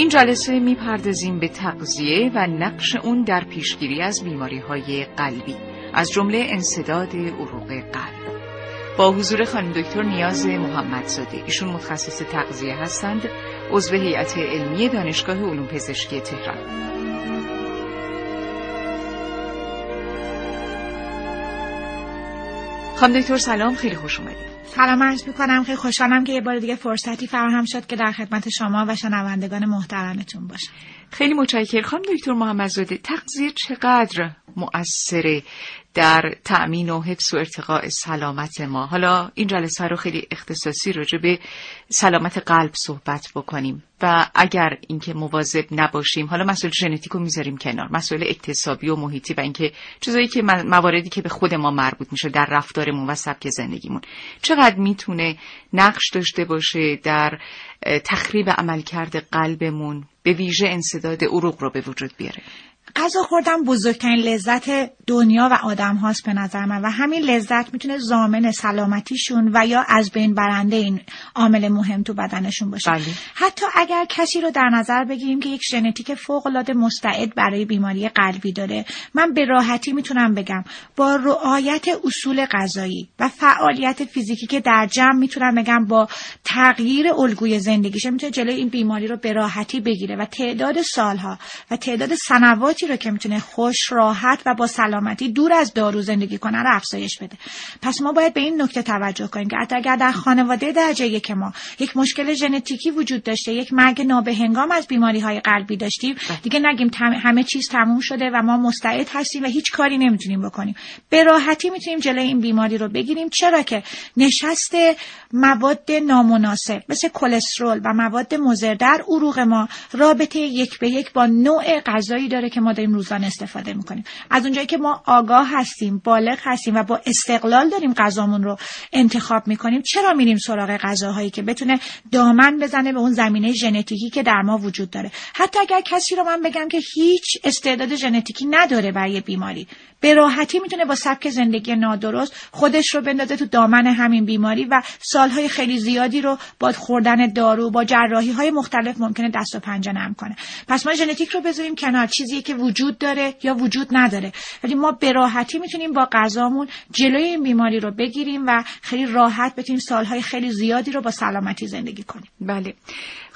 این جلسه می‌پردازیم به تغذیه و نقش اون در پیشگیری از بیماری های قلبی از جمله انصداد عروق قلب. با حضور خانم دکتر نیاز محمدزاده ایشون متخصص تغذیه هستند عضو هیئت علمی دانشگاه علوم پزشکی تهران. خانم دکتر سلام خیلی خوش اومدید. سلام عرض می‌کنم. خیلی خوشحالم که یه بار دیگه فرصتی فراهم شد که در خدمت شما و شنوندگان محترمتون باشم. خیلی متشکرم. دکتر محمدزاده تغذیه چقدر مؤثره؟ در تأمین و حفظ و ارتقاء سلامت ما. حالا این جلسه رو خیلی اختصاصی راجع به سلامت قلب صحبت بکنیم و اگر اینکه مواظب نباشیم حالا مسئله ژنتیک رو می‌ذاریم کنار مسئله اکتسابی و محیطی و اینکه چیزایی که مواردی که به خود ما مربوط میشه در رفتارمون و سبک زندگیمون. چقدر می‌تونه نقش داشته باشه در تخریب عملکرد قلبمون به ویژه انصداد عروق رو به وجود بیاره؟ غذا خوردن بزرگترین لذت دنیا و آدم هاست به نظر من. و همین لذت می‌تونه زامن سلامتیشون و یا از بین برنده این عامل مهم تو بدنشون باشه. بله. حتی اگر کسی رو در نظر بگیریم که یک ژنتیک فوق العاده مستعد برای بیماری قلبی داره من به راحتی می‌تونم بگم با رعایت اصول غذایی و فعالیت فیزیکی که در جمع می‌تونم بگم با تغییر الگوی زندگیشه می‌تونه جلوی این بیماری رو به راحتی بگیره. و تعداد سالها و تعداد سنوات رو که می‌تونه خوش راحت و با سلامتی دور از دارو زندگی کنه رو افزایش بده. پس ما باید به این نکته توجه کنیم که اگر در خانواده درجه یک ما یک مشکل ژنتیکی وجود داشته یک مرگ نابهنگام از بیماری های قلبی داشتیم بله. دیگه نگیم همه چیز تموم شده و ما مستعد هستیم و هیچ کاری نمی‌تونیم بکنیم. به راحتی می‌تونیم جلوی این بیماری رو بگیریم. چرا که نشست مواد نامناسب مثل کلسترول و مواد مضر در عروق ما رابطه یک به یک با نوع غذایی داره که ما داریم روزانه استفاده می‌کنیم. از اونجایی که ما آگاه هستیم بالغ هستیم و با استقلال داریم غذامون رو انتخاب می‌کنیم چرا میریم سراغ غذاهایی که بتونه دامن بزنه به اون زمینه ژنتیکی که در ما وجود داره؟ حتی اگر کسی رو من بگم که هیچ استعداد ژنتیکی نداره برای بیماری به راحتی می‌تونه با سبک زندگی نادرست خودش رو بندازه تو دامن همین بیماری و سالهای خیلی زیادی رو با خوردن دارو با جراحی های مختلف ممکنه دست و پنجه نرم کنه. پس ما ژنتیک رو بذاریم کنار. چیزی که وجود داره یا وجود نداره. ولی ما به راحتی می‌تونیم با غذامون جلوی این بیماری رو بگیریم و خیلی راحت بتونیم سالهای خیلی زیادی رو با سلامتی زندگی کنیم. بله.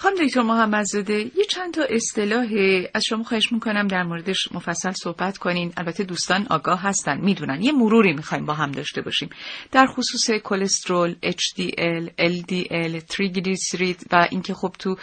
خانم دکتر محمدزاده یه چند تا اصطلاح از شما خواهش می‌کنم در موردش مفصل صحبت کنین. البته دوستان آگاه هستن می‌دونن. یه مروری می‌خوایم با هم داشته باشیم. در خصوص کلسترول HDL LDL تریگلیسیرید و اینکه خب تو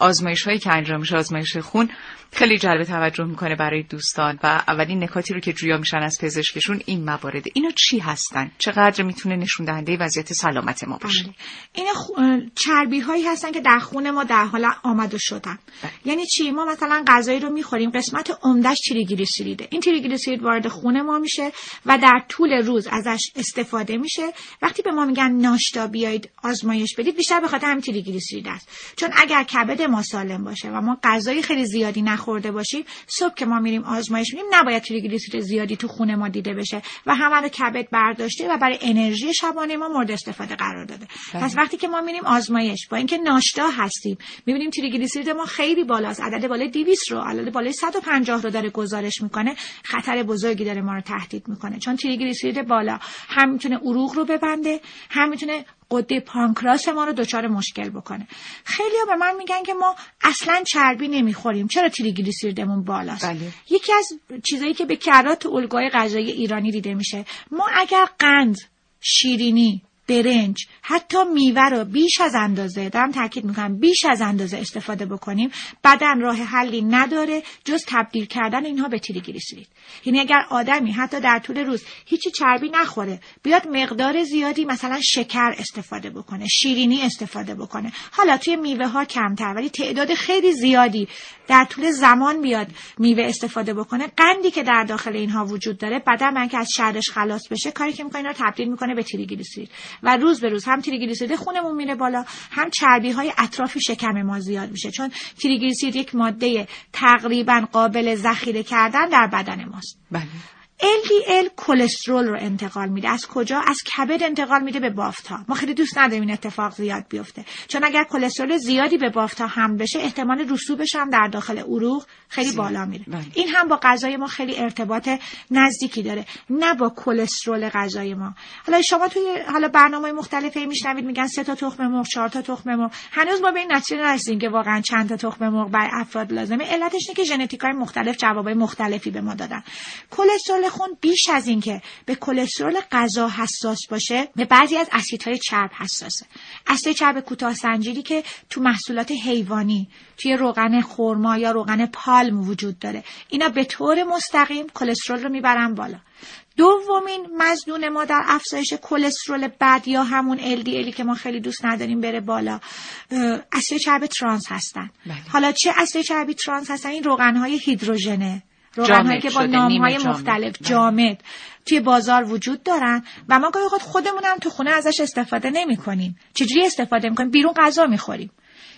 آزمایش هایی که انجام میشه آزمایش خون خیلی جلب توجه می‌کنه برای دوستان و اولین نکاتی رو که جویا میشن از پزشکشون این موارد. اینا چی هستن؟ چقدر می‌تونه نشون دهنده وضعیت سلامت ما باشه؟ بله. این خ... چربی هایی هستن که در خون ما در حال آمده شدن. بله. یعنی چی؟ ما مثلا غذایی رو می‌خوریم قسمت عمدهش تریگلیسیریده این تریگلیسیرید وارد خون ما میشه و در طول روز ازش استفاده میشه. وقتی به ما میگن ناشتا بیایید آزمایش بدید بیشتر به خاطر همین تریگلیسیرید است. چون اگر کبد ما سالم باشه و ما غذای خیلی زیادی نخورده باشیم صبح که ما میریم آزمایش میدیم نباید تریگلیسیرید زیادی تو خون ما دیده بشه و همه رو کبد برداشته و برای انرژی شبانه ما مورد استفاده قرار داده بله. پس وقتی که ما میریم آزمایش با اینکه ناشتا هستیم می‌بینیم تریگلیسیرید ما خیلی بالاست عدد بالای 200 رو عدد بالای 150 رو داره گزارش می‌کنه خطر بزرگی داره ما رو تهدید می‌کنه چون تریگلیسیرید بالا هم می‌تونه عروق رو ببنده هم می‌تونه قده پانکراس ما رو دچار مشکل بکنه. خیلی به من میگن که ما اصلا چربی نمی‌خوریم. چرا تریگلیسیریدمون بالاست؟ بله. یکی از چیزایی که به کرات الگوی غذایی ایرانی دیده میشه. ما اگر قند شیرینی برنج. حتی میوه رو بیش از اندازه دارم تاکید می‌کنم بیش از اندازه استفاده بکنیم بدن راه حلی نداره جز تبدیل کردن اینها به تریگلیسیرید یعنی اگر آدمی حتی در طول روز هیچی چربی نخوره بیاد مقدار زیادی مثلا شکر استفاده بکنه شیرینی استفاده بکنه. حالا توی میوه ها کمتر ولی تعداد خیلی زیادی در طول زمان بیاد میوه استفاده بکنه. قندی که در داخل اینها وجود داره بدن من که از شرش خلاص بشه کاری که می‌کنه رو تبدیل می‌کنه به تریگلیسیرید و روز به روز هم تریگلیسیرید خونمون میره بالا هم چربی های اطراف شکم ما زیاد میشه. چون تریگلیسیرید یک ماده تقریبا قابل ذخیره کردن در بدن ماست. بله. LDL کلسترول رو انتقال میده. از کجا؟ از کبد انتقال میده به بافت ها ما خیلی دوست نداریم این اتفاق زیاد بیفته. چون اگر کلسترول زیادی به بافت ها هم بشه احتمال رسوبش هم در داخل عروق خیلی بالا میره. بله. این هم با غذای ما خیلی ارتباط نزدیکی داره. نه با کلسترول غذای ما. حالا شما توی حالا برنامه مختلفی میشنوید میگن سه تا تخم مرغ چهار تا تخم مرغ. هنوز ما به این نتیجه نرسیدیم که واقعا چند تا تخم مرغ برای افراد لازمه. علتش اینه که ژنتیکای مختلف جوابای مختلفی به ما دادن. کلسترول خون بیش از اینکه به کلسترول غذا حساس باشه به بعضی از اسیدهای چرب حساسه. اسید چرب کوتاه سنجیری که تو محصولات حیوانی توی روغن خرما یا روغن پالم وجود داره. اینا به طور مستقیم کلسترول رو می‌برن بالا. دومین مزدون ما در افزایش کلسترول بد یا همون LDLی که ما خیلی دوست نداریم بره بالا اسید چرب ترانس هستن. بله. حالا چه اسید چربی ترانس هستن؟ این روغن های هیدروژنه. روغن که با نام های مختلف. جامد توی بازار وجود دارن و ما گاهی خود خودمون هم تو خونه ازش استفاده نمی کنیم چجوری استفاده می‌کنیم؟ بیرون غذا می‌خوریم.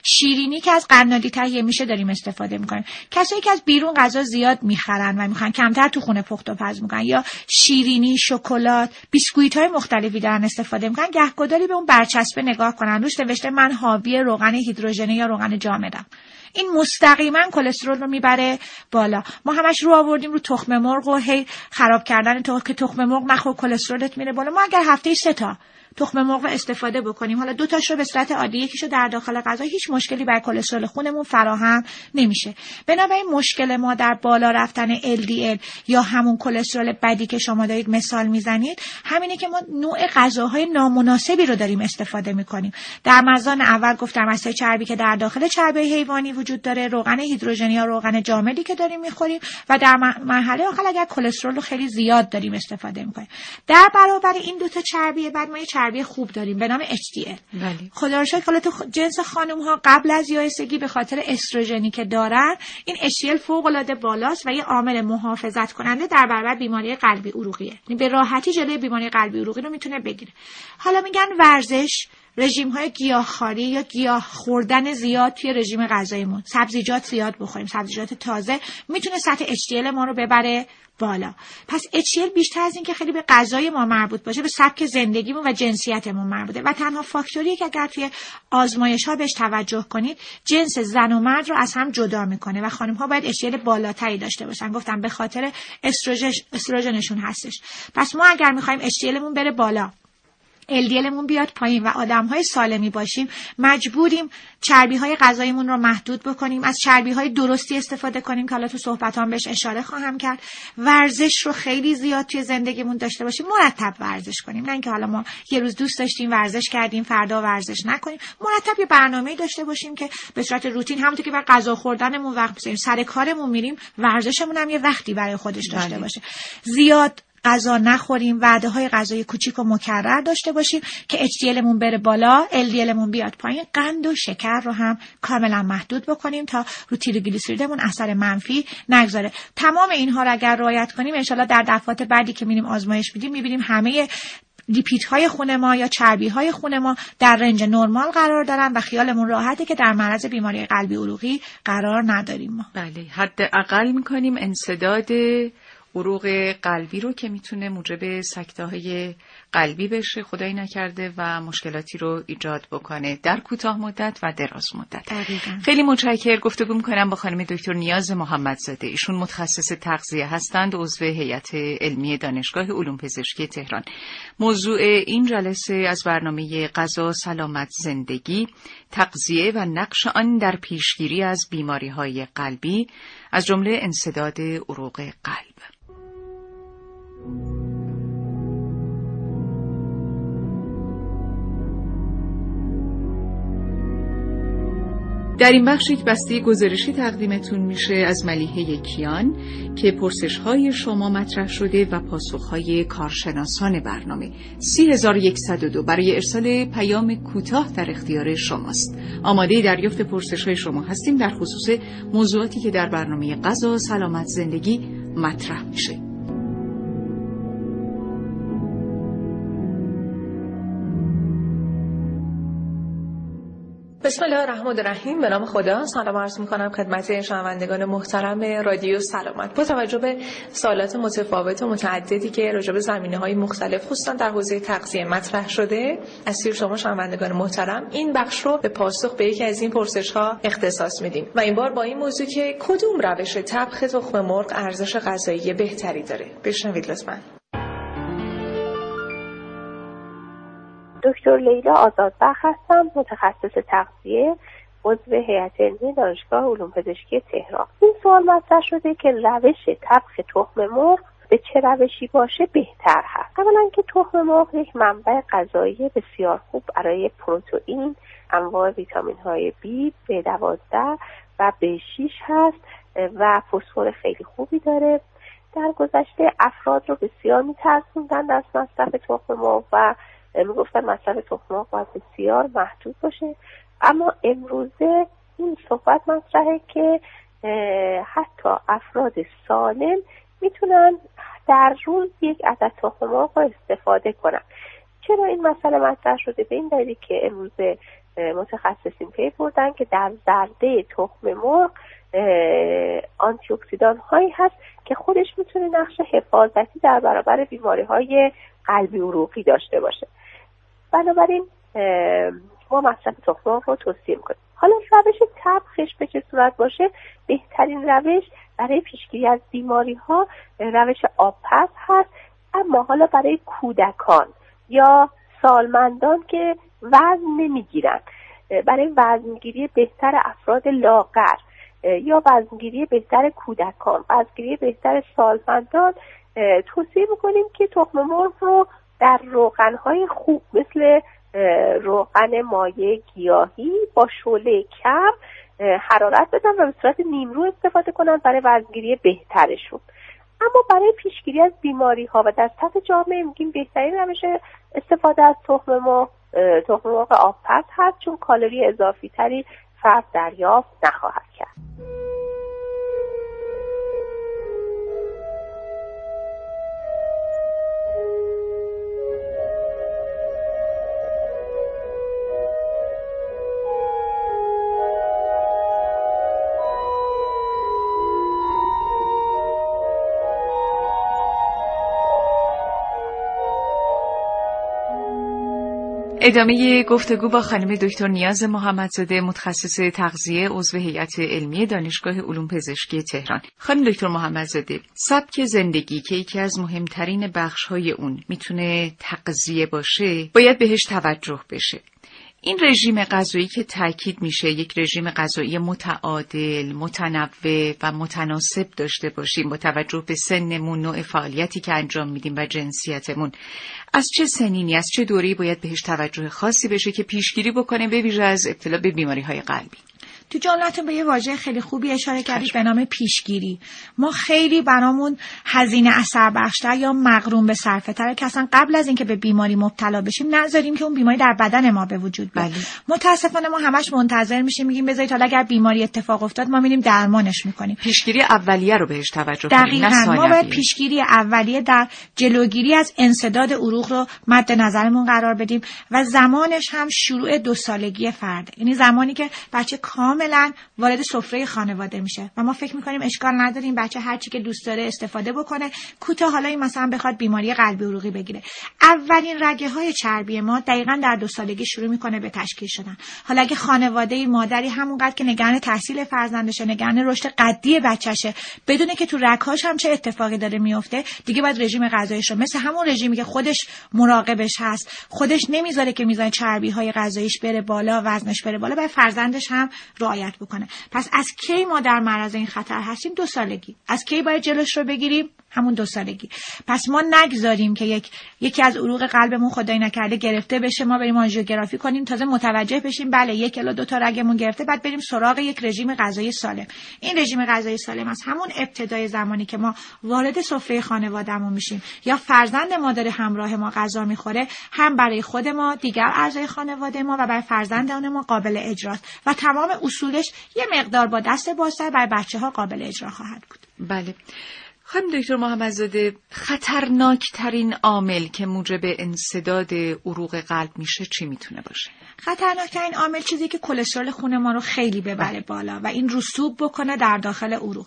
شیرینی که از قنادی تهیه میشه داریم استفاده می‌کنیم. کسایی که از بیرون غذا زیاد می‌خرن و می‌خوان کمتر تو خونه پخت و پز می‌کنن یا شیرینی شکلات بیسکویت های مختلفی دارن استفاده می‌کنن گهگداری به اون برچسبه نگاه کنن. روش نوشته من حاوی روغن هیدروژنی یا روغن جامدم. این مستقیما کلسترول رو می‌بره بالا. ما همش رو آوردیم رو تخم مرغ و هی خراب کردن تو که تخم مرغ نخور کلسترولت میره بالا. ما اگر هفته سه تا تخم مرغ استفاده بکنیم. حالا دو تاش رو به صورت عادی یکیشو در داخل غذا. هیچ مشکلی بر کلسترول خونمون فراهم نمیشه. بنابراین مشکل ما در بالا رفتن LDL یا همون کلسترول بدی که شما دارید مثال می‌زنید همینه که ما نوع غذاهای نامناسبی رو داریم استفاده می‌کنیم. در مزان اول گفتم از چربی که در داخل چربی حیوانی وجود داره روغن هیدروژنی یا روغن جامدی که داریم می‌خوریم و در مرحله آخر اگر کلسترول رو خیلی زیاد داریم استفاده می‌کنیم. در برابر این دو تا چربی بعد ما چربی خوب داریم. به نام HDL بله. خدا رو شکر تو جنس خانم ها قبل از یائسگی به خاطر استروژنی که دارن این HDL فوق العاده بالاست و یه عامل محافظت کننده در برابر بیماری قلبی عروقیه. یعنی به راحتی جلوی بیماری قلبی عروقی رو می‌تونه بگیره. حالا میگن ورزش. رژیم های گیاهخواری یا گیاه خوردن زیاد توی رژیم غذاییمون سبزیجات زیاد بخوریم. سبزیجات تازه می‌تونه سطح HDL ما رو ببره بالا. پس HDL بیشتر از اینکه خیلی به غذای ما مربوط باشه به سبک زندگیمون و جنسیتمون مربوطه. و تنها فاکتوری که اگر توی آزمایش ها بهش توجه کنید جنس زن و مرد رو از هم جدا می‌کنه و خانم ها باید HDL بالاتری داشته باشن. گفتم به خاطر استروژنشون هستش. پس ما اگر می‌خوایم HDLمون بره بالا LDLمون بیاد پایین و آدم های سالمی باشیم. مجبوریم چربی های غذاییمون رو محدود بکنیم از چربی های درستی استفاده کنیم که حالا تو صحبت هم بهش اشاره خواهم کرد. ورزش رو خیلی زیاد توی زندگیمون داشته باشیم. مرتب ورزش کنیم. نه اینکه حالا ما یه روز دوست داشتیم ورزش کردیم فردا ورزش نکنیم. مرتب یه برنامه داشته باشیم که به صورت روتین همونطور که بر غذا خوردنمون وقت بذاریم سر کارمون میریم ورزشمون هم یه وقتی برای خودش داشته بله. باشه. زیاد غذا نخوریم وعده های غذای کوچیک و مکرر داشته باشیم که HDLمون بره بالا LDLمون بیاد پایین قند و شکر رو هم کاملا محدود بکنیم تا رو تیروگلیسیریدمون اثر منفی نگذاره. تمام اینها رو اگر رعایت کنیم انشالله در دفعات بعدی که میریم آزمایش میدیم می‌بینیم همه لیپیت های خون ما یا چربی های خون ما در رنج نرمال قرار دارن و خیالمون راحته که در معرض بیماری قلبی عروقی قرار نداریم ما. بله حد اقل می‌کنیم انصداد عروق قلبی رو که می‌تونه موجب سکته های قلبی بشه خدایی نکرده و مشکلاتی رو ایجاد بکنه. در کوتاه مدت و دراز مدت. خیلی متشکر. گفتگو می‌کنم با خانم دکتر نیاز محمدزاده. ایشون متخصص تغذیه هستند عضو هیئت علمی دانشگاه علوم پزشکی تهران. موضوع این جلسه از برنامه غذا سلامت زندگی تغذیه و نقش آن در پیشگیری از بیماری های قلبی از جمله انصداد عروق قلب. در این بخش یک بسته گزارشی تقدیمتون میشه از ملیحه کیان که پرسش های شما مطرح شده و پاسخ های کارشناسان برنامه. 3102 برای ارسال پیام کوتاه در اختیار شماست. آماده دریافت پرسش های شما هستیم در خصوص موضوعاتی که در برنامه غذا سلامت زندگی مطرح میشه. بسم الله الرحمن الرحیم. به نام خدا. سلام عرض می‌کنم خدمت شنوندگان محترم رادیو سلامت. با توجه به سوالات متفاوت و متعددی که راجع به زمینه های مختلف خصوصا در حوزه تغذیه مطرح شده از سیر شما شنوندگان محترم این بخش رو به پاسخ به یکی از این پرسش ها اختصاص میدیم. و این بار با این موضوع که کدوم روش طبخ تخم مرغ ارزش غذایی بهتری داره؟ بشنوید لطفا. دکتر لیلا آزادبخ هستم متخصص تغذیه عضو هیئت علمی دانشگاه علوم پزشکی تهران. این سوال مطرح شده که روش طبخ تخم مرغ به چه روشی باشه بهتر هست. اولا که تخم مرغ یک منبع غذایی بسیار خوب برای پروتئین انواع ویتامین های بی به دوازده و به 6 هست و فسفر خیلی خوبی داره. در گذشته افراد رو بسیار میترسوندن از مصرف تخم مرغ و می‌گفتن مصرف تخم باید بسیار محدود باشه. اما امروزه این صحبت مطرحه که حتی افراد سالم می‌تونن در روز یک عدد تخم مرغ استفاده کنن. چرا این مسئله مطرح شده؟ به این دلیل که امروزه متخصصین پی بردن که در زرده تخم مرغ آنتی اکسیدان هایی هست که خودش می‌تونه نقش حفاظتی در برابر بیماری های قلبی عروقی داشته باشه. بنابراین ما مصرف تخم رو توصیه می‌کنیم. حالا روش تبخش به چه صورت باشه؟ بهترین روش برای پیشگیری از بیماری ها روش آبپز هست اما حالا برای کودکان یا سالمندان که وزن نمی‌گیرن برای وزنگیری بهتر افراد لاغر یا وزنگیری بهتر کودکان وزنگیری بهتر سالمندان توصیه می‌کنیم که تخم مرغ رو در روغنهای خوب مثل روغن مایع گیاهی با شعله کم حرارت بدن و به صورت نیمرو استفاده کنن برای وزنگیری بهترشون. اما برای پیشگیری از بیماری ها و در سطح جامعه میگیم بهترین روش استفاده از تخم مرغ تخم مرغ آبپز هست چون کالری اضافی تری فرد دریافت نخواهد کرد. ادامه گفتگو با خانم دکتر نیاز محمدزاده متخصص تغذیه عضو هیئت علمی دانشگاه علوم پزشکی تهران. خانم دکتر محمدزاده سبک زندگی که یکی از مهمترین بخش های اون می‌تونه تغذیه باشه باید بهش توجه بشه. این رژیم غذایی که تاکید میشه یک رژیم غذایی متعادل، متنوع و متناسب داشته باشیم با توجه به سنمون، نوع فعالیتی که انجام میدیم و جنسیتمون. از چه سنینی از چه دوری باید بهش توجه خاصی بشه که پیشگیری بکنه به ویژه از ابتلا به بیماری های قلبی؟ تو جملتون به یه واژه خیلی خوبی اشاره کردید به نام پیشگیری. ما خیلی برامون هزینه اثر بخشتر یا مغروم به صرفه تره که اصلا قبل از اینکه به بیماری مبتلا بشیم نذاریم که اون بیماری در بدن ما به وجود بیاد. بله. متاسفانه ما همش منتظر میشیم میگیم بذارید حالا اگر بیماری اتفاق افتاد ما میریم درمانش می‌کنیم. پیشگیری اولیه رو بهش توجه کنیم ما باید پیشگیری اولیه در جلوگیری از انسداد عروق رو مد نظرمون قرار بدیم و زمانش هم شروع دو سالگی فرد یعنی زمانی که بچه کام کاملا وارد سفره خانواده میشه. و ما فکر می‌کنیم اشکال نداریم بچه هر چی که دوست داره استفاده بکنه. کوتاه حالا این مثلا بخواد بیماری قلبی عروقی بگیره. اولین رگه های چربی ما دقیقا در دو سالگی شروع می‌کنه به تشکیل شدن. حالا اگه خانواده مادری همونقدر که نگران تحصیل فرزندشه نگران رشد قدی بچهشه بدونه که تو رگهاش هم چه اتفاقی داره میفته دیگه باید رژیم غذاییش رو مثل همون رژیمی که خودش مراقبش هست خودش نمی‌ذاره که میزان چربی های غذاییش بره بالا وزنش بره بالا باید فرزندش هم رعایت بکنه. پس از کی ما در معرض این خطر هستیم؟ دو سالگی. از کی باید جلوش رو بگیریم؟ همون دو سالگی. پس ما نگذاریم که یک یکی از عروق قلبمون خدای نکرده گرفته بشه. ما بریم آنژیوگرافی کنیم. تازه متوجه بشیم بله یک الا دو تا رگمون گرفته بعد بریم سراغ یک رژیم غذایی سالم. این رژیم غذایی سالم از همون ابتدای زمانی که ما وارد سفره خانوادهمون میشیم. یا فرزند مادر همراه ما غذا می‌خوره هم برای خود ما دیگر اعضای خانواده ما و برای فرزندان ما قابل اجراست. و تمام اصولش یه مقدار با دست بازتر برای بچه ها قابل اجرا خواهد بود. بله. خانم دکتر محمدزاده خطرناکترین عامل که موجب انصداد عروق قلب میشه چی می‌تونه باشه؟ خطرناکترین عامل چیزی که کلسترول خون ما رو خیلی ببره بالا و این رسوب بکنه در داخل عروق.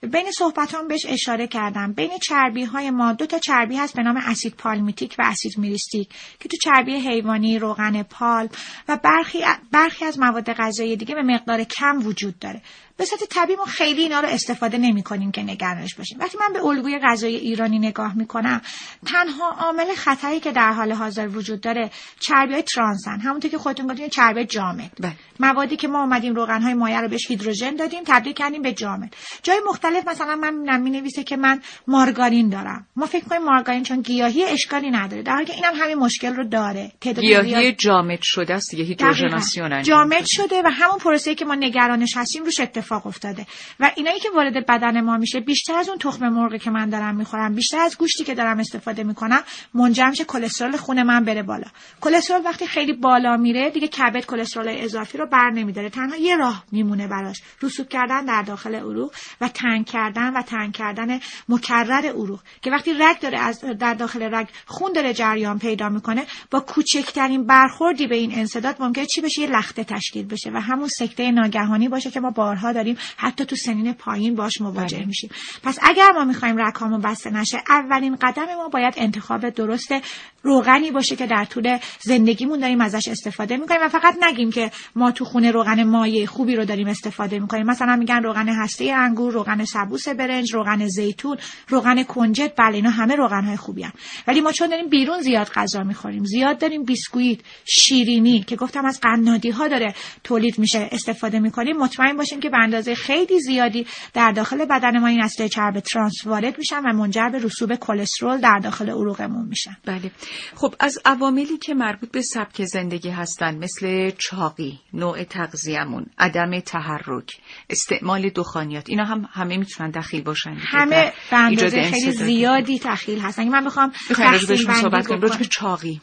بین صحبت هم بهش اشاره کردم. بین چربی های ما دو تا چربی هست به نام اسید پالمیتیک و اسید میریستیک که تو چربی حیوانی روغن پال و برخی, برخی از مواد غذایی دیگه به مقدار کم وجود داره. به صورت طبیعی ما خیلی اینا رو استفاده نمی کنیم که نگرانش باشیم. وقتی من به الگوی غذایی ایرانی نگاه می کنم تنها عامل خطری که در حال حاضر وجود داره چربی های ترانسن. همونطور که خودتون گفتین چربی جامد. بله. موادی که ما اومدیم روغن های مایع رو بهش هیدروژن دادیم تبدیل کردیم به جامد. جای مختلف مثلا من می نویسه که من مارگارین دارم. ما فکر کنیم مارگارین چون گیاهی اشکالی نداره. در حالی که اینم همین مشکل رو داره. گیاهی جامد شده است دیگه هیدروژناسیون جامد شده و همون پروسه‌ای که ما نگرانش هستیم روش اتفاق افتاده. و اینایی که وارد بدن ما میشه بیشتر از اون تخم مرغی که من دارم می‌خورم بیشتر از گوشتی که دارم استفاده می‌کنم منجر میشه کلسترول خون من بره بالا. کلسترول وقتی خیلی بالا میره دیگه کبد کلسترول اضافی رو بر نمیداره. تنها یه راه میمونه براش رسوب کردن در داخل عروق و تنگ کردن و تنگ کردن مکرر عروق که وقتی رگ داره از در داخل رگ خون داره جریان پیدا می‌کنه با کوچکترین برخوردی به این انسداد ممکنه چی بشه؟ یه لخته تشکیل بشه و همون سکته ناگهانی باشه که ما بارها داریم حتی تو سنین پایین باش مواجه بله. میشیم پس اگر ما می‌خوایم رکامون بسته نشه اولین قدم ما باید انتخاب درست روغنی باشه که در طول زندگیمون داریم ازش استفاده می‌کنیم و فقط نگیم که ما تو خونه روغن مایع خوبی رو داریم استفاده می‌کنیم. مثلا میگن روغن هسته انگور روغن سبوس برنج روغن زیتون روغن کنجد بله اینا همه روغن های خوبی هم. ولی ما چون داریم بیرون زیاد غذا می‌خوریم زیاد داریم بیسکویت شیرینی که گفتم از قنادی ها داره تولید میشه استفاده می‌کنیم مطمئن باشیم که به اندازه خیلی زیادی در داخل بدن ما این اسید چرب ترانس وارد میشن و منجر به رسوب کلسترول در داخل عروقمون میشن. بله. خب از عواملی که مربوط به سبک زندگی هستن مثل چاقی نوع تغذیه‌مون عدم تحرک استعمال دخانیات اینا هم همه می‌تونن دخیل باشن همه به خیلی زیادی دخیل هستن. من بخوام تقسیم بندی چاقی.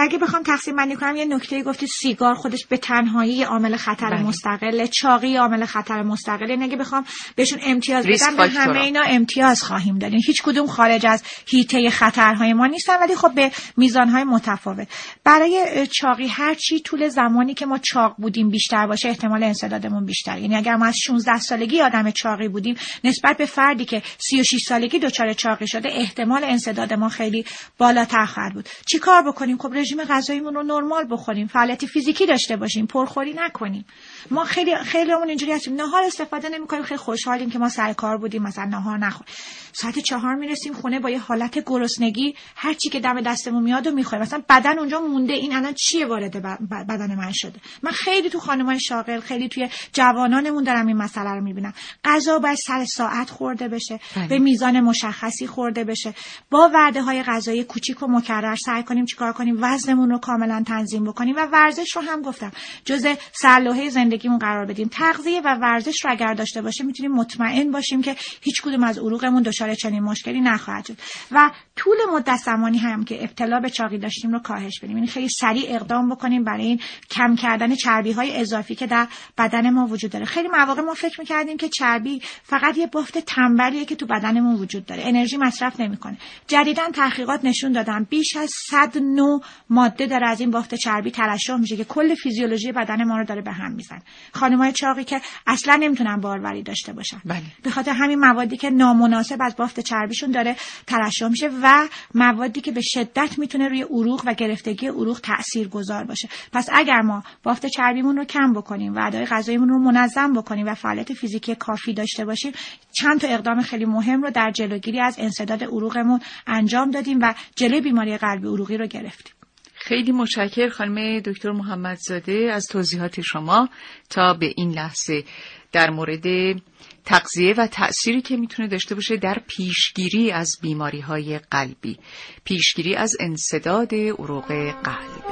اگه بخوام تقسیم بندی کنم یه نکته گفتی سیگار خودش به تنهایی عامل خطر بله. مستقل چاقی عامل خطر مستقل اگه بخوام بهشون امتیاز بدم به همه اینا امتیاز خواهیم دادین هیچ کدوم خارج از هیته خطرهای ما نیستن ولی خب به میزانهای متفاوت. برای چاقی هر چی طول زمانی که ما چاق بودیم بیشتر باشه احتمال انسدادمون بیشتر یعنی اگر ما از 16 سالگی آدم چاقی بودیم نسبت به فردی که 36 سالگی دچار چاقی شده احتمال انسداد ما خیلی بالاتر خواهد بود. چیکار بکنیم؟ خب رژیم غذاییمون رو نرمال بخوریم فعالیت فیزیکی داشته باشیم پرخوری نکنیم. ما خیلی خیلیمون اینجوری هستیم. نهار استفاده نمی‌کنیم خیلی خوشحالیم که ما سر کار بودیم مثلا نهار نخور. ساعت چهار می‌رسیم خونه با یه حالت گرسنگی هر چی که دم دستمون میاد و می‌خوریم مثلا بدن اونجا مونده این الان چیه وارد بدن من شده؟ من خیلی تو خانمای شاغل خیلی توی جوانانمون دارم این مسئله رو می‌بینم. غذا باید سر ساعت خورده بشه بله. به میزان مشخصی خورده بشه. با وعده های غذایی کوچیک و مکرر سعی کنیم چیکار کنیم؟ وزنمون رو کاملا تنظیم بکنیم و ورزش رو هم گفتم. جزء سرلوحه زندگیمون قرار بدیم. تغذیه و ورزش رو اگر داشته باشیم می‌تونیم مطمئن باشیم که هیچ کدوم از عروقمون دچار چنین مشکلی نخواهد شد. و طول مدت زمانی هم که ابتلا به چاقی داشتیم رو کاهش بدیم. یعنی خیلی سریع اقدام بکنیم برای این کم کردن چربی های اضافی که در بدن ما وجود داره. خیلی مواقع ما فکر می‌کردیم که چربی فقط یه بافت تنبلیه که تو بدنمون وجود داره. انرژی مصرف نمی‌کنه. جدیدا تحقیقات نشون دادن بیش از 100 نوع ماده داره از این بافت چربی ترشح میشه که کل فیزیولوژی بدن ما رو داره به هم می‌زنه. خانمای چاقی که اصلا نمی‌تونن باروری داشته باشن. بله. به خاطر همین موادی که نامناسب از بافت چربیشون داره ترشح میشه و موادی که به شدت می‌تونه روی عروق و گرفتگی عروق تأثیر گذار باشه. پس اگر ما بافت چربیمون رو کم بکنیم و ادای غذاییمون رو منظم بکنیم و فعالیت فیزیکی کافی داشته باشیم چند تا اقدام خیلی مهم رو در جلوگیری از انسداد عروقمون انجام دادیم و جلوی بیماری قلبی عروقی رو گرفتیم. خیلی متشکر خانم دکتر محمدزاده از توضیحات شما تا به این لحظه در مورد تغذیه و تأثیری که می‌تونه داشته باشه در پیشگیری از بیماری های قلبی. پیشگیری از انصداد عروق قلب.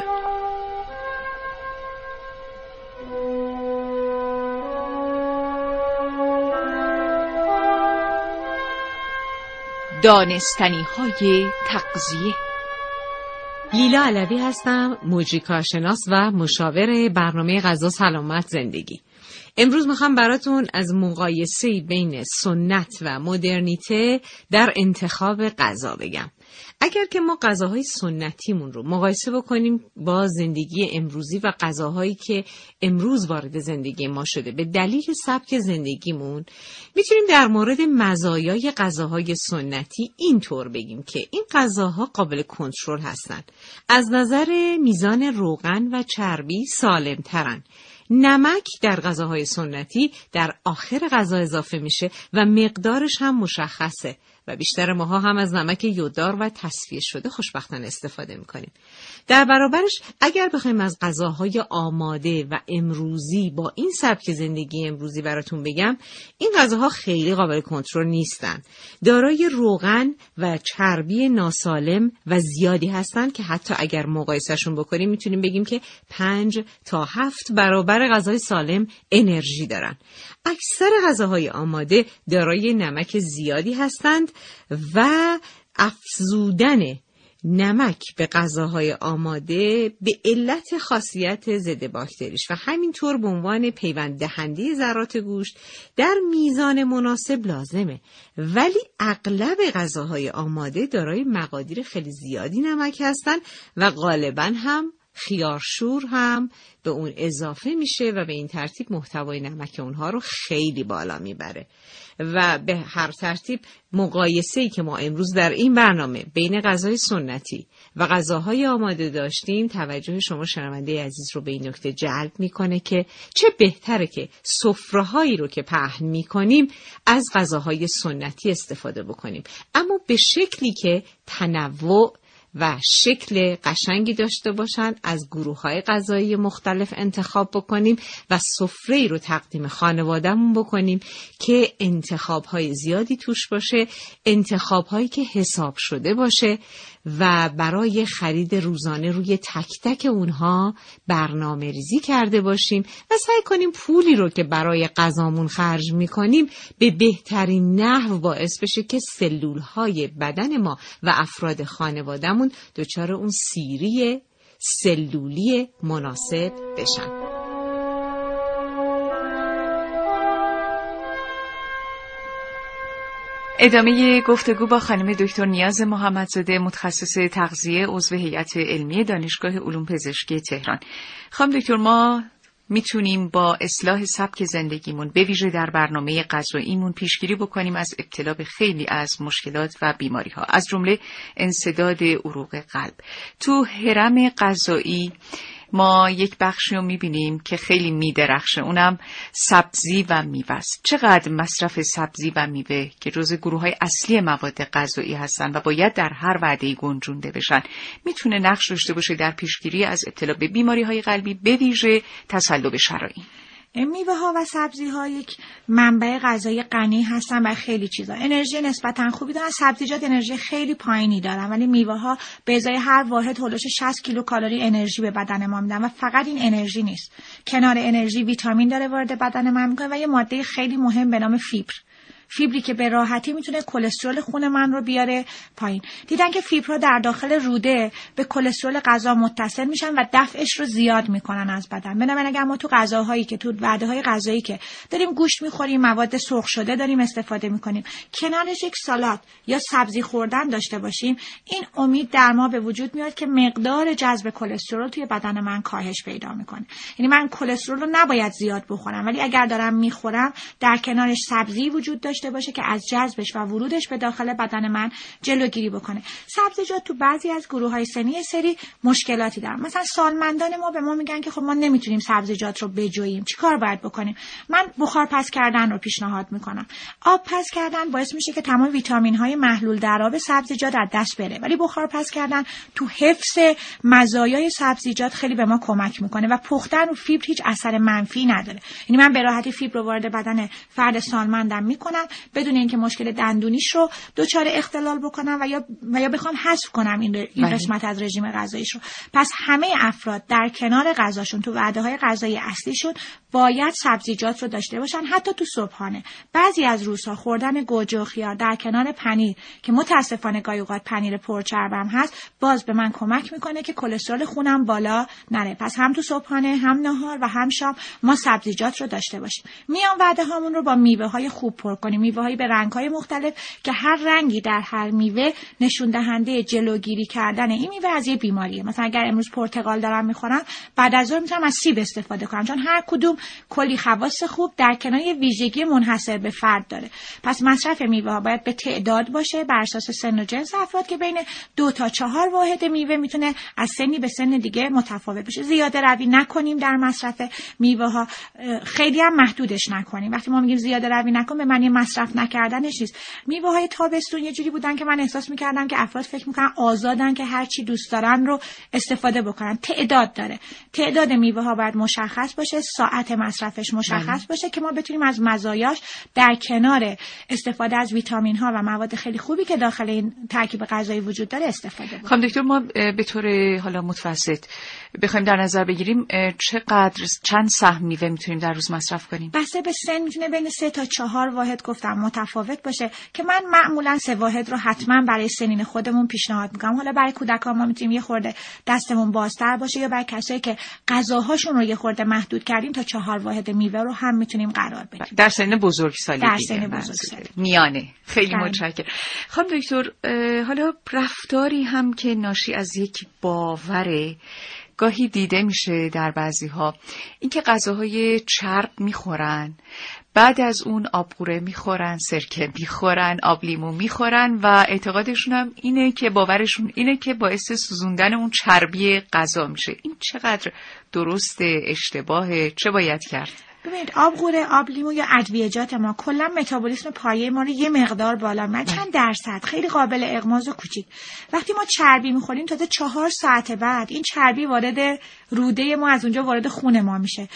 دانستنی های تغذیه. لیلا علوی هستم موجی کارشناس و مشاور برنامه غذا سلامت زندگی. امروز می‌خوام براتون از مقایسه بین سنت و مدرنیته در انتخاب غذا بگم. اگر که ما غذاهای سنتیمون رو مقایسه بکنیم با زندگی امروزی و غذاهایی که امروز وارد زندگی ما شده به دلیل سبک زندگیمون می‌تونیم در مورد مزایای غذاهای سنتی اینطور بگیم که این غذاها قابل کنترل هستند از نظر میزان روغن و چربی سالم ترن نمک در غذاهای سنتی در آخر غذا اضافه میشه و مقدارش هم مشخصه. و بیشتر ماها هم از نمک یوددار و تصفیه شده خوشبختانه استفاده می‌کنیم. در برابرش اگر بخوایم از غذاهای آماده و امروزی با این سبک زندگی امروزی براتون بگم این غذاها خیلی قابل کنترل نیستن دارای روغن و چربی ناسالم و زیادی هستند که حتی اگر مقایسهشون بکنیم می‌تونیم بگیم که پنج تا هفت برابر غذای سالم انرژی دارن اکثر غذاهای آماده دارای نمک زیادی هستند و افزودن نمک به غذاهای آماده به علت خاصیت ضد باکتریش و همینطور به عنوان پیوند دهنده ذرات گوشت در میزان مناسب لازمه. ولی اغلب غذاهای آماده دارای مقادیر خیلی زیادی نمک هستند و غالبا هم خیارشور هم به اون اضافه میشه و به این ترتیب محتوای نمک اونها رو خیلی بالا می‌بره. و به هر ترتیب مقایسه ای که ما امروز در این برنامه بین غذای سنتی و غذاهای آماده داشتیم توجه شما شنونده عزیز رو به این نکته جلب می‌کنه که چه بهتره که سفرههایی رو که پهن می‌کنیم از غذاهای سنتی استفاده بکنیم. اما به شکلی که تنوع و شکل قشنگی داشته باشند از گروه های غذایی مختلف انتخاب بکنیم و سفره رو تقدیم خانوادهمون بکنیم که انتخاب های زیادی توش باشه انتخاب هایی که حساب شده باشه و برای خرید روزانه روی تک تک اونها برنامه ریزی کرده باشیم و سعی کنیم پولی رو که برای غذامون خرج می‌کنیم به بهترین نحو باعث بشه که سلول های بدن ما و افراد خانوادهمون دچار اون سیری سلولی مناسب بشن. ادامه گفتگو با خانم دکتر نیاز محمدزاده متخصص تغذیه عضو هیئت علمی دانشگاه علوم پزشکی تهران. خانم دکتر ما می‌تونیم با اصلاح سبک زندگیمون به ویژه در برنامه غذاییمون پیشگیری بکنیم از ابتلا به خیلی از مشکلات و بیماری ها از جمله انصداد عروق قلب. تو حرم غذایی ما یک بخشی رو می‌بینیم که خیلی میدرخشه. اونم سبزی و میوه است. چقدر مصرف سبزی و میوه که جز گروه های اصلی مواد غذایی هستن و باید در هر وعده گنجونده بشن. می‌تونه نقش داشته باشه در پیشگیری از ابتلا به بیماری های قلبی به ویژه تسلب شرایین میوه ها و سبزی ها یک منبع غذایی غنی هستن برای خیلی چیزا. انرژی نسبتا خوبی دارن. سبزیجات انرژی خیلی پایینی دارن ولی میوه ها به ازای هر واحد هولوش 60 کیلو کالری انرژی به بدن ما میدن و فقط این انرژی نیست. کنار انرژی ویتامین داره وارد بدن ما می‌کنه و یه ماده خیلی مهم به نام فیبر. فیبری که به راحتی می‌تونه کلسترول خون من رو بیاره پایین. دیدن که فیبرها در داخل روده به کلسترول غذا متصل میشن و دفعش رو زیاد می‌کنن از بدن. بنابراین اگر ما تو غذاهایی که تو وعده های غذایی که داریم گوشت می‌خوریم مواد سرخ شده داریم استفاده می‌کنیم کنارش یک سالاد یا سبزی خوردن داشته باشیم این امید در ما به وجود میاد که مقدار جذب کلسترول توی بدن من کاهش پیدا می‌کنه. یعنی من کلسترول رو نباید زیاد بخورم ولی اگر دارم می‌خورم در کنارش سبزی وجود داشته داشته باشه که از جذبش و ورودش به داخل بدن من جلوگیری بکنه. سبزیجات تو بعضی از گروه های سنی سری مشکلاتی دارن. مثلا سالمندان ما به ما میگن که خب ما نمی‌تونیم سبزیجات رو بجوییم. چیکار باید بکنیم؟ من بخار پس کردن رو پیشنهاد می‌کنم. آب پس کردن باعث میشه که تمام ویتامین های محلول در آب سبزیجات از دست بره. ولی بخار پس کردن تو حفظ مزایای سبزیجات خیلی به ما کمک می‌کنه و پختن و فیبر هیچ اثر منفی نداره. یعنی من به راحتی فیبر رو وارد بدن فرد سالمندم می‌کنم. بدون اینکه مشکل دندونیش رو دچار اختلال بکنم و یا و یا بخوام حذف کنم این, این بله. قسمت از رژیم غذاییش رو. پس همه افراد در کنار غذاشون تو وعده های غذایی اصلیشون باید سبزیجات رو داشته باشن حتی تو صبحانه. بعضی از روزها خوردن گوجه و خیار در کنار پنیر که متاسفانه گاهی اوقات پنیر پرچربم هست باز به من کمک می‌کنه که کلسترول خونم بالا نره. پس هم تو صبحانه هم نهار و هم شام ما سبزیجات رو داشته باشیم. میان وعده هامون رو با میوه های خوب پر کنیم. میوه های به رنگ های مختلف که هر رنگی در هر میوه نشون دهنده جلوگیری کردن این میوه از یه بیماریه. مثلا اگر امروز پرتقال دارم می‌خورم بعد از ظهر می‌تونم از سیب استفاده کنم. چون هر کدوم کلی خواص خوب در کنار یه ویژگی منحصر به فرد داره. پس مصرف میوه ها باید به تعداد باشه بر اساس سن و جنس افراد که بین دو تا چهار واحد میوه می‌تونه از سنی به سن دیگه متفاوت بشه زیاده روی نکنیم در مصرف میوه ها خیلی هم محدودش نکنیم. وقتی ما میگیم زیاده روی نکن به معنی مصرف نکردنش نیست. میوه های تابستون یه جوری بودن که من احساس می‌کردم که افراد فکر می‌کنن آزادن که هر چی دوست دارن رو استفاده بکنن. تعداد داره. تعداد میوه ها باید مشخص باشه ساعت مصرفش مشخص باشه که ما بتونیم از مزایاش در کنار استفاده از ویتامین ها و مواد خیلی خوبی که داخل این ترکیب غذایی وجود داره استفاده بکنیم. خانم دکتر ما به طور حالا متوسط بخوایم در نظر بگیریم چقدر چند سهم میوه می‌تونیم در روز مصرف کنیم؟ بسته به سن می‌تونه بین سه تا چهار واحد گفتم متفاوت باشه که من معمولا سه واحد رو حتما برای سنین خودمون پیشنهاد می‌کنم. حالا برای کودکان ما می‌تونیم یه خورده دستمون بازتر باشه یا برای کسایی که غذاهاشون رو یه خورده محدود کردیم تا چهار واحد میوه رو هم می‌تونیم قرار بدیم. در سن بزرگسالی در سن بزرگسالی میانه. خیلی متشکرم. خانم دکتر حالا رفتاری هم که ناشی از یک باوره گاهی دیده میشه در بعضی ها اینکه غذاهای چرب می‌خورن بعد از اون آبقوره می‌خورن سرکه می‌خورن آب لیمو می‌خورن و اعتقادشون هم اینه که باورشون اینه که باعث سوزوندن اون چربی غذا میشه. این چقدر درست اشتباه چه باید کرد؟ ببینید آب قوره آب لیمو یا ادویجات ما کلا متابولیسم پایه ما رو یه مقدار بالا. من چند درصد؟ خیلی قابل اغماز و کوچیک. وقتی ما چربی می‌خوریم تازه چهار ساعت بعد این چربی وارد روده ما از اونجا وارد خون ما میشه.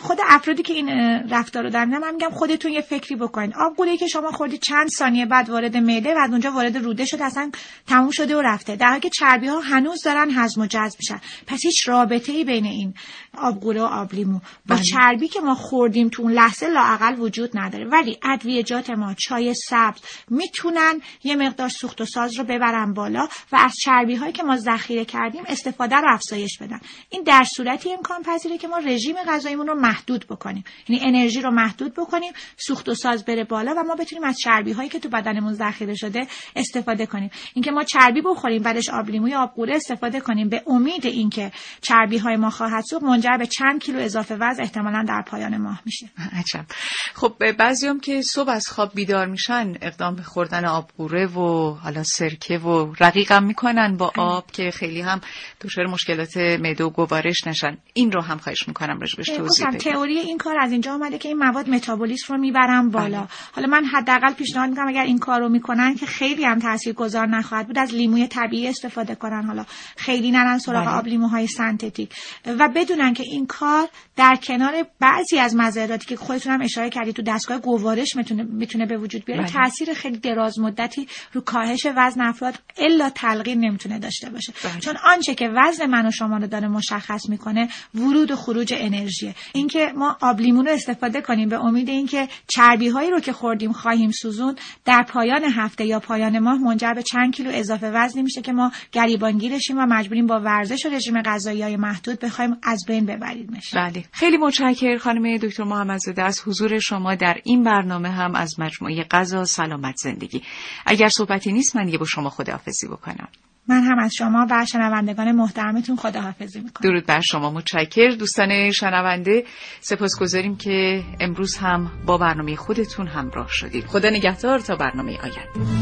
خود افرادی که این رفتار رو دارن من میگم خودتون یه فکری بکنید آب که شما خوردید چند ثانیه بعد وارد معده و از اونجا وارد روده شده اصلا تموم شده و رفته. در حالی که چربی ها هنوز دارن هضم و جذب میشن. پس هیچ رابطه ای بین این آب و آب لیمو با چربی که ما خوردیم تو اون لحظه لاعقل وجود نداره. ولی ادویجات ما چای سبز می‌تونن یه مقدار سوخت و ساز رو ببرن بالا و از چربی هایی که ما ذخیره کردیم استفاده رو افزایش بدن. این در صورتی امکان پذیره که ما رژیم غذاییمون رو محدود بکنیم. یعنی انرژی رو محدود بکنیم سوخت و ساز بره بالا و ما بتونیم از چربی هایی که تو بدنمون ذخیره شده استفاده کنیم. اینکه ما چربی بخوریم بعدش آب لیمو یا آب قوره استفاده کنیم. به امید اینکه چربی های ما خواهد سوخت منجر به چند کیلو اضافه وزن احتمالاً در پایان ماه میشه. عجب. خب بعضیام که صبح از خواب بیدار میشن اقدام به خوردن آبقوره و حالا سرکه و رقیقم می‌کنن با آب که خیلی هم دچار مشکلات معده و گوارش نشن این رو هم خواهش می‌کنم راجبش توضیح بدید تئوری این کار از اینجا اومده که این مواد متابولیسم رو می‌برن بالا. بله. حالا من حداقل پیشنهاد می‌کنم اگر این کار رو می‌کنن که خیلی هم تاثیرگذار نخواهد بود از لیموی طبیعی استفاده کنن. حالا خیلی نرن سراغ بله. آب لیموهای سنتتیک. و بدونن که این کار در کنار بعضی از مزایاتی که خودتون هم اشاره کردید تو دستگاه گوارش می‌تونه می‌تونه به وجود بیاره تاثیر خیلی دراز مدتی رو کاهش وزن افراد الا تلقین نمی‌تونه داشته باشه. بله. چون آنچه که وزن من و شما رو داره مشخص می‌کنه ورود و خروج انرژیه اینکه ما آب لیمو رو استفاده کنیم به امید اینکه چربی هایی رو که خوردیم خواهیم سوزون در پایان هفته یا پایان ماه منجر به چند کیلو اضافه وزنی میشه که ما گریبانگیرشیم و مجبوریم با ورزش و رژیم غذایی های محدود بخوایم از بین ببریمش بله. خیلی متشکرم خانم دکتر محمدزاده. از حضور شما در این برنامه هم از مجموعه غذا سلامت زندگی. اگر صحبتی نیست من یه با شما خداحافظی بکنم. من هم از شما و شنوندگان محترمتون خداحافظی می‌کنم. درود بر شما متشکر. دوستان شنونده سپاسگزاریم که امروز هم با برنامه خودتون همراه شدید. خدا نگهدار تا برنامه آینده.